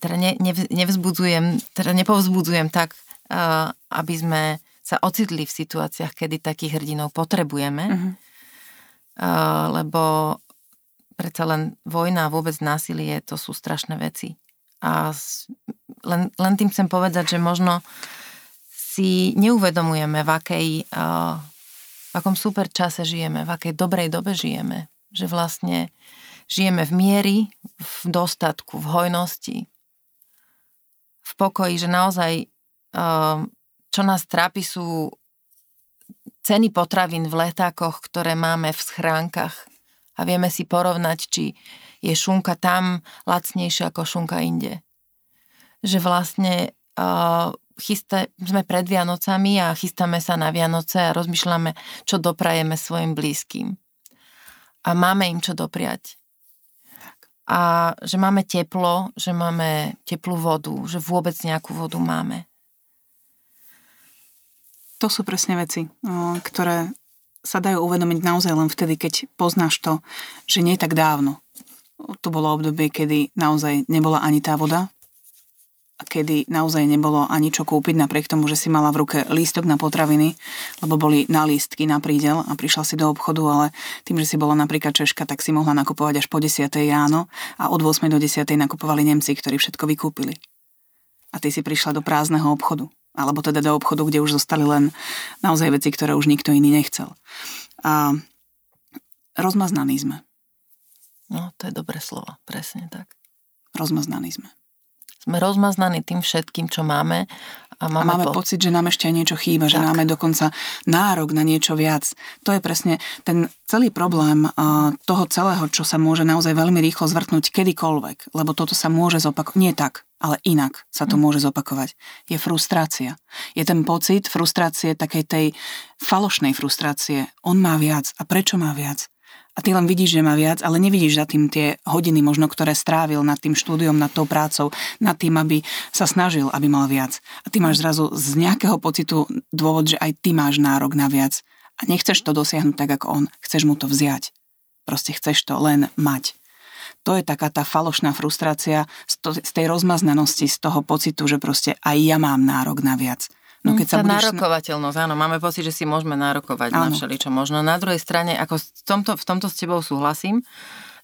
teda ne, nevzbudzujem, teda nepovzbudzujem tak, uh, aby sme sa ocitli v situáciách, kedy takých hrdinov potrebujeme, uh-huh. uh, lebo predsa len vojna a vôbec násilie, to sú strašné veci. A len, len tým chcem povedať, že možno si neuvedomujeme, v akej v akom super čase žijeme, v akej dobrej dobe žijeme. Že vlastne žijeme v miery, v dostatku, v hojnosti, v pokoji, že naozaj čo nás trápi sú ceny potravín v letákoch, ktoré máme v schránkach a vieme si porovnať, či je šunka tam lacnejšia ako šunka inde. Že vlastne uh, chystá, sme pred Vianocami a chystáme sa na Vianoce a rozmýšľame, čo doprajeme svojim blízkym. A máme im čo dopriať. A že máme teplo, že máme teplú vodu, že vôbec nejakú vodu máme. To sú presne veci, ktoré sa dajú uvedomiť naozaj len vtedy, keď poznáš to, že nie tak dávno. To bolo obdobie, kedy naozaj nebola ani tá voda, kedy naozaj nebolo ani čo kúpiť, napriek tomu, že si mala v ruke lístok na potraviny, lebo boli na lístky na prídel a prišla si do obchodu, ale tým, že si bola napríklad Češka, tak si mohla nakupovať až po 10. ráno a od 8. do 10. nakupovali Nemci, ktorí všetko vykúpili. A ty si prišla do prázdneho obchodu. Alebo teda do obchodu, kde už zostali len naozaj veci, ktoré už nikto iný nechcel. A rozmaznaní sme. No, to je dobré slovo, presne tak. Rozmaznaní sme sme rozmaznaní tým všetkým, čo máme. A máme, a máme po... pocit, že nám ešte niečo chýba, tak. že máme dokonca nárok na niečo viac. To je presne ten celý problém toho celého, čo sa môže naozaj veľmi rýchlo zvrtnúť kedykoľvek, lebo toto sa môže zopakovať. Nie tak, ale inak sa to hm. môže zopakovať. Je frustrácia. Je ten pocit frustrácie, takej tej falošnej frustrácie. On má viac. A prečo má viac? A ty len vidíš, že má viac, ale nevidíš za tým tie hodiny možno, ktoré strávil nad tým štúdiom, nad tou prácou, nad tým, aby sa snažil, aby mal viac. A ty máš zrazu z nejakého pocitu dôvod, že aj ty máš nárok na viac a nechceš to dosiahnuť tak, ako on. Chceš mu to vziať. Proste chceš to len mať. To je taká tá falošná frustrácia z, tej rozmaznanosti, z toho pocitu, že proste aj ja mám nárok na viac. No keď sa budeš... nárokovateľnosť, áno, máme pocit, že si môžeme nárokovať áno. na všeličo možno. Na druhej strane, ako v tomto, v tomto s tebou súhlasím,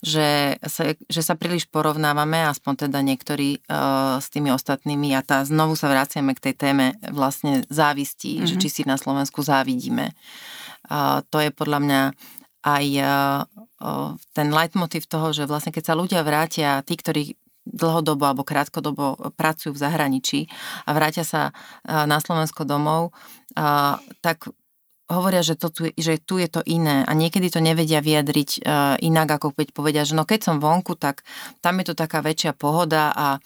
že sa, že sa príliš porovnávame, aspoň teda niektorí uh, s tými ostatnými a tá, znovu sa vraciame k tej téme vlastne závistí, mm-hmm. že mhm. či si na Slovensku závidíme. Uh, to je podľa mňa aj uh, ten leitmotiv toho, že vlastne keď sa ľudia vrátia, tí, ktorí dlhodobo alebo krátkodobo pracujú v zahraničí a vrátia sa na Slovensko domov, tak hovoria, že, to tu, že tu je to iné a niekedy to nevedia vyjadriť uh, inak, ako keď povedia, že no keď som vonku, tak tam je to taká väčšia pohoda a,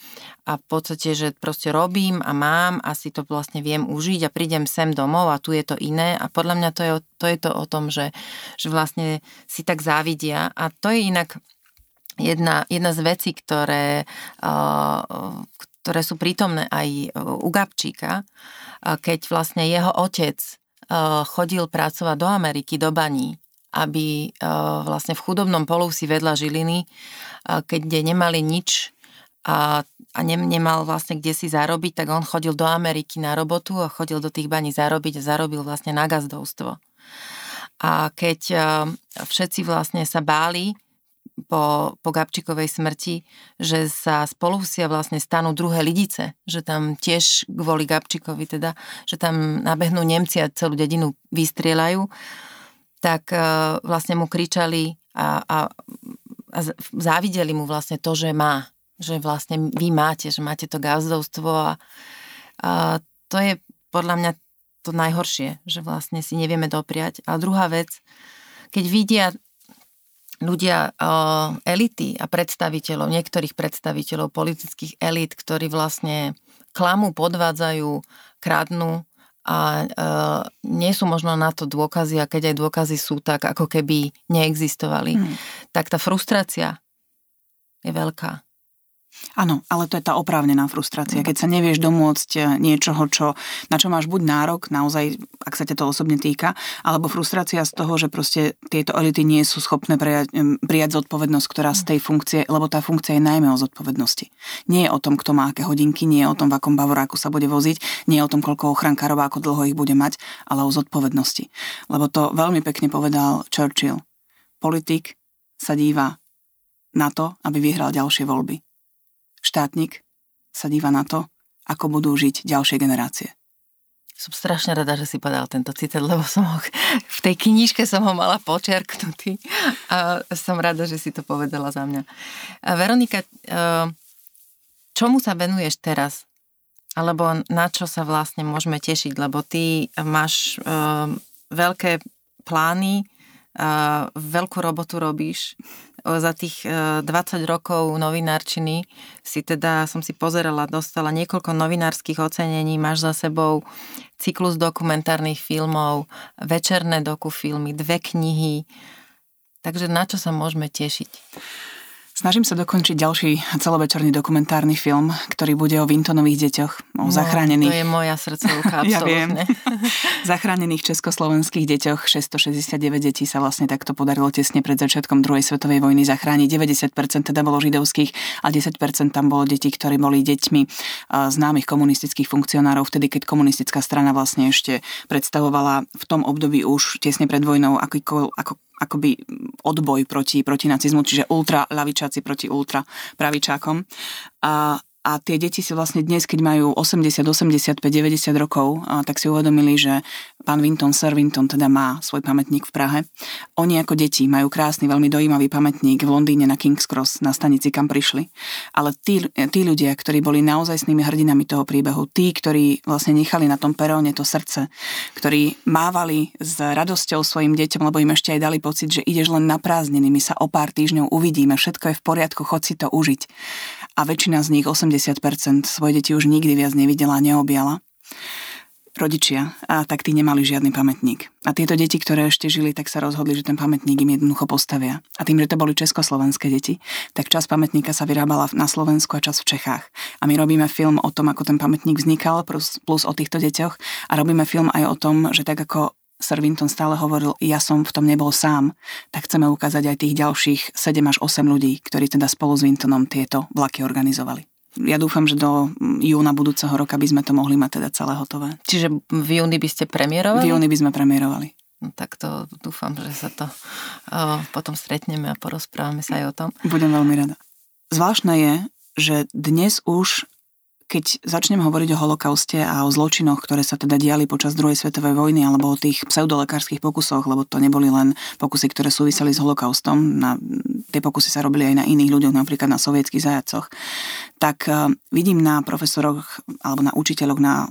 a v podstate, že proste robím a mám a si to vlastne viem užiť a prídem sem domov a tu je to iné a podľa mňa to je, to je to o tom, že, že vlastne si tak závidia a to je inak jedna, jedna z vecí, ktoré, ktoré sú prítomné aj u Gabčíka, keď vlastne jeho otec chodil pracovať do Ameriky, do baní, aby vlastne v chudobnom si vedľa Žiliny, keď nemali nič a, a ne, nemal vlastne kde si zarobiť, tak on chodil do Ameriky na robotu a chodil do tých baní zarobiť a zarobil vlastne na gazdovstvo. A keď všetci vlastne sa báli, po, po Gabčikovej smrti, že sa spolu si vlastne stanú druhé lidice, že tam tiež kvôli Gabčikovi teda, že tam nabehnú Nemci a celú dedinu vystrieľajú, tak uh, vlastne mu kričali a, a, a závideli mu vlastne to, že má, že vlastne vy máte, že máte to gazdovstvo a, a to je podľa mňa to najhoršie, že vlastne si nevieme dopriať. A druhá vec, keď vidia ľudia, elity a predstaviteľov, niektorých predstaviteľov politických elit, ktorí vlastne klamú, podvádzajú, kradnú a nie sú možno na to dôkazy a keď aj dôkazy sú, tak ako keby neexistovali, hmm. tak tá frustrácia je veľká. Áno, ale to je tá oprávnená frustrácia. Keď sa nevieš domôcť eh, niečoho, čo, na čo máš buď nárok, naozaj, ak sa ťa to osobne týka, alebo frustrácia z toho, že proste tieto elity nie sú schopné prijať, prijať zodpovednosť, ktorá z tej funkcie, lebo tá funkcia je najmä o zodpovednosti. Nie je o tom, kto má aké hodinky, nie je o tom, v akom bavoráku sa bude voziť, nie je o tom, koľko ochrankárov, ako dlho ich bude mať, ale o zodpovednosti. Lebo to veľmi pekne povedal Churchill. Politik sa díva na to, aby vyhral ďalšie voľby štátnik sa díva na to, ako budú žiť ďalšie generácie. Som strašne rada, že si povedal tento citát, lebo som ho, v tej knižke som ho mala počiarknutý a som rada, že si to povedala za mňa. A Veronika, čomu sa venuješ teraz? Alebo na čo sa vlastne môžeme tešiť? Lebo ty máš veľké plány, veľkú robotu robíš za tých 20 e, rokov novinárčiny si teda, som si pozerala, dostala niekoľko novinárskych ocenení, máš za sebou cyklus dokumentárnych filmov, večerné dokufilmy, dve knihy. Takže na čo sa môžeme tešiť? Snažím sa dokončiť ďalší celovečerný dokumentárny film, ktorý bude o Vintonových deťoch, o no, zachránených... To je moja srdcovka, (laughs) ja viem. (laughs) zachránených československých deťoch. 669 detí sa vlastne takto podarilo tesne pred začiatkom druhej svetovej vojny zachrániť. 90% teda bolo židovských a 10% tam bolo detí, ktorí boli deťmi známych komunistických funkcionárov, vtedy keď komunistická strana vlastne ešte predstavovala v tom období už tesne pred vojnou ako, ako akoby odboj proti, proti nacizmu, čiže ultra lavičáci proti ultra pravičákom. A a tie deti si vlastne dnes, keď majú 80, 85, 90 rokov, tak si uvedomili, že pán Vinton, Sir Vinton teda má svoj pamätník v Prahe. Oni ako deti majú krásny, veľmi dojímavý pamätník v Londýne na King's Cross, na stanici, kam prišli. Ale tí, tí ľudia, ktorí boli naozaj s nimi hrdinami toho príbehu, tí, ktorí vlastne nechali na tom peróne to srdce, ktorí mávali s radosťou svojim deťom, lebo im ešte aj dali pocit, že ideš len na prázdniny, my sa o pár týždňov uvidíme, všetko je v poriadku, chod si to užiť. A väčšina z nich, 80% svoje deti už nikdy viac nevidela a neobjala. Rodičia, a tak tí nemali žiadny pamätník. A tieto deti, ktoré ešte žili, tak sa rozhodli, že ten pamätník im jednoducho postavia. A tým, že to boli československé deti, tak čas pamätníka sa vyrábala na Slovensku a čas v Čechách. A my robíme film o tom, ako ten pamätník vznikal, plus, plus o týchto deťoch. A robíme film aj o tom, že tak ako Sir stále hovoril, ja som v tom nebol sám, tak chceme ukázať aj tých ďalších 7 až 8 ľudí, ktorí teda spolu s Wintonom tieto vlaky organizovali. Ja dúfam, že do júna budúceho roka by sme to mohli mať teda celé hotové. Čiže v júni by ste premiérovali? V júni by sme premiérovali. No tak to dúfam, že sa to o, potom stretneme a porozprávame sa aj o tom. Budem veľmi rada. Zvláštne je, že dnes už keď začnem hovoriť o holokauste a o zločinoch, ktoré sa teda diali počas druhej svetovej vojny alebo o tých pseudolekárskych pokusoch, lebo to neboli len pokusy, ktoré súviseli s holokaustom, na, tie pokusy sa robili aj na iných ľuďoch, napríklad na sovietských zajacoch, tak uh, vidím na profesoroch alebo na učiteľoch na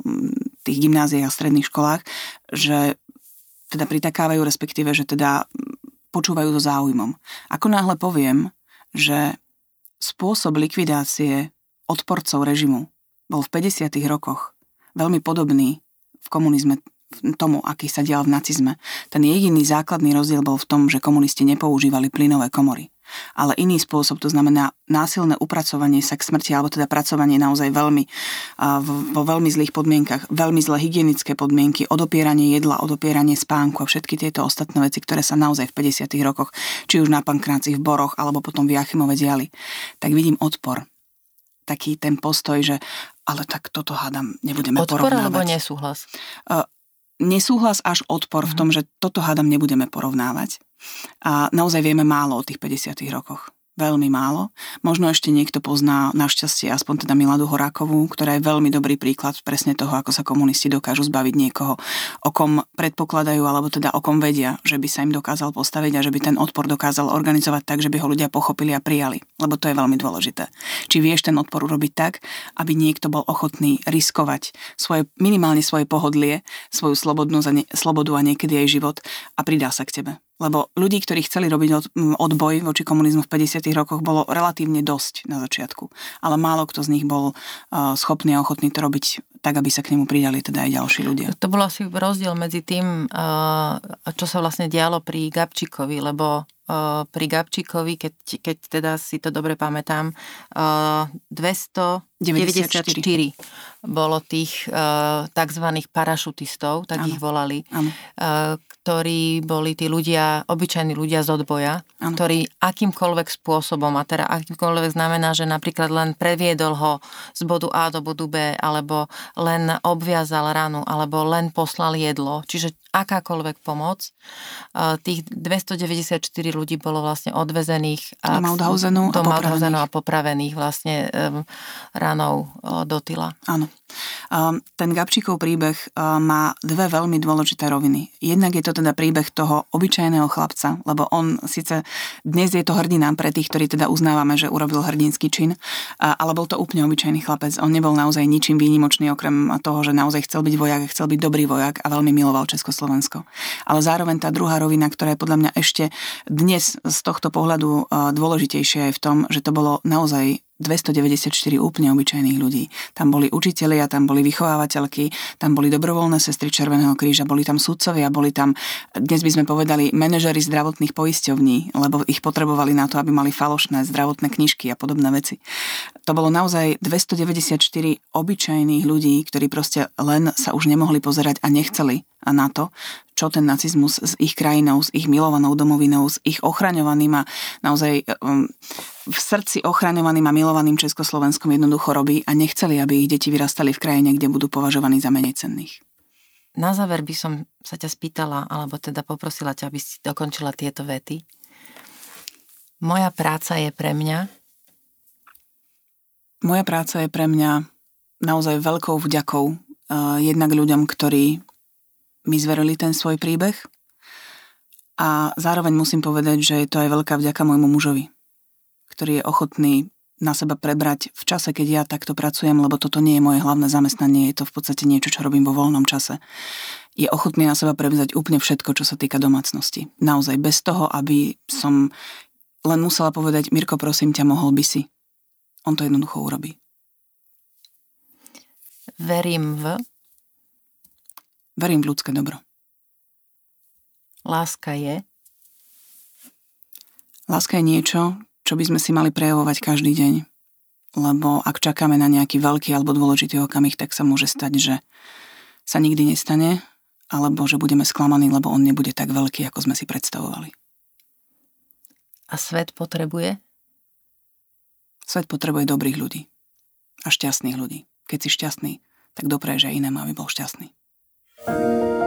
tých gymnáziách a stredných školách, že teda pritakávajú, respektíve, že teda počúvajú so záujmom. Ako náhle poviem, že spôsob likvidácie odporcov režimu bol v 50. rokoch veľmi podobný v komunizme tomu, aký sa dial v nacizme. Ten jediný základný rozdiel bol v tom, že komunisti nepoužívali plynové komory. Ale iný spôsob, to znamená násilné upracovanie sa k smrti, alebo teda pracovanie naozaj veľmi, vo veľmi zlých podmienkach, veľmi zlé hygienické podmienky, odopieranie jedla, odopieranie spánku a všetky tieto ostatné veci, ktoré sa naozaj v 50. rokoch, či už na pankráci v Boroch, alebo potom v Jachimove diali, tak vidím odpor taký ten postoj, že ale tak toto hádam, nebudeme Odpor porovnávať. alebo nesúhlas? Uh, nesúhlas až odpor uh-huh. v tom, mhm. že toto hádam nebudeme porovnávať. A naozaj vieme málo o tých 50 rokoch veľmi málo. Možno ešte niekto pozná našťastie aspoň teda Miladu Horákovú, ktorá je veľmi dobrý príklad presne toho, ako sa komunisti dokážu zbaviť niekoho, o kom predpokladajú, alebo teda o kom vedia, že by sa im dokázal postaviť a že by ten odpor dokázal organizovať tak, že by ho ľudia pochopili a prijali. Lebo to je veľmi dôležité. Či vieš ten odpor urobiť tak, aby niekto bol ochotný riskovať svoje, minimálne svoje pohodlie, svoju slobodnú, slobodu a niekedy aj život a pridá sa k tebe. Lebo ľudí, ktorí chceli robiť od, odboj voči komunizmu v 50. rokoch, bolo relatívne dosť na začiatku. Ale málo kto z nich bol uh, schopný a ochotný to robiť tak, aby sa k nemu pridali teda aj ďalší ľudia. To bol asi rozdiel medzi tým, uh, čo sa vlastne dialo pri Gabčíkovi, lebo uh, pri Gabčíkovi, keď, keď teda si to dobre pamätám, uh, 294 bolo tých tzv. parašutistov, tak ano. ich volali, uh, ktorí boli tí ľudia, obyčajní ľudia z odboja, ano. ktorí akýmkoľvek spôsobom, a teda akýmkoľvek znamená, že napríklad len previedol ho z bodu A do bodu B, alebo len obviazal ranu, alebo len poslal jedlo, čiže akákoľvek pomoc. Tých 294 ľudí bolo vlastne odvezených do Mauthausenu, do a, Mauthausenu a popravených vlastne um, ranou do tyla. Áno. Ten Gabčíkov príbeh má dve veľmi dôležité roviny. Jednak je to teda príbeh toho obyčajného chlapca, lebo on síce dnes je to hrdina pre tých, ktorí teda uznávame, že urobil hrdinský čin, ale bol to úplne obyčajný chlapec. On nebol naozaj ničím výnimočný, okrem toho, že naozaj chcel byť vojak, chcel byť dobrý vojak a veľmi miloval Československo. Ale zároveň tá druhá rovina, ktorá je podľa mňa ešte dnes z tohto pohľadu dôležitejšia je v tom, že to bolo naozaj 294 úplne obyčajných ľudí. Tam boli učitelia, tam boli vychovávateľky, tam boli dobrovoľné sestry Červeného kríža, boli tam sudcovia, boli tam, dnes by sme povedali, manažery zdravotných poisťovní, lebo ich potrebovali na to, aby mali falošné zdravotné knižky a podobné veci. To bolo naozaj 294 obyčajných ľudí, ktorí proste len sa už nemohli pozerať a nechceli na to, čo ten nacizmus s ich krajinou, s ich milovanou domovinou, s ich ochraňovaným a naozaj um, v srdci ochraňovaným a milovaným Československom jednoducho robí a nechceli, aby ich deti vyrastali v krajine, kde budú považovaní za menej cenných. Na záver by som sa ťa spýtala, alebo teda poprosila ťa, aby si dokončila tieto vety. Moja práca je pre mňa? Moja práca je pre mňa naozaj veľkou vďakou uh, jednak ľuďom, ktorí mi zverili ten svoj príbeh. A zároveň musím povedať, že je to aj veľká vďaka môjmu mužovi, ktorý je ochotný na seba prebrať v čase, keď ja takto pracujem, lebo toto nie je moje hlavné zamestnanie, je to v podstate niečo, čo robím vo voľnom čase. Je ochotný na seba prevzať úplne všetko, čo sa týka domácnosti. Naozaj, bez toho, aby som len musela povedať, Mirko, prosím ťa, mohol by si. On to jednoducho urobí. Verím v Verím v ľudské dobro. Láska je? Láska je niečo, čo by sme si mali prejavovať každý deň. Lebo ak čakáme na nejaký veľký alebo dôležitý okamih, tak sa môže stať, že sa nikdy nestane, alebo že budeme sklamaní, lebo on nebude tak veľký, ako sme si predstavovali. A svet potrebuje? Svet potrebuje dobrých ľudí. A šťastných ľudí. Keď si šťastný, tak dopreješ aj inému, aby bol šťastný. Música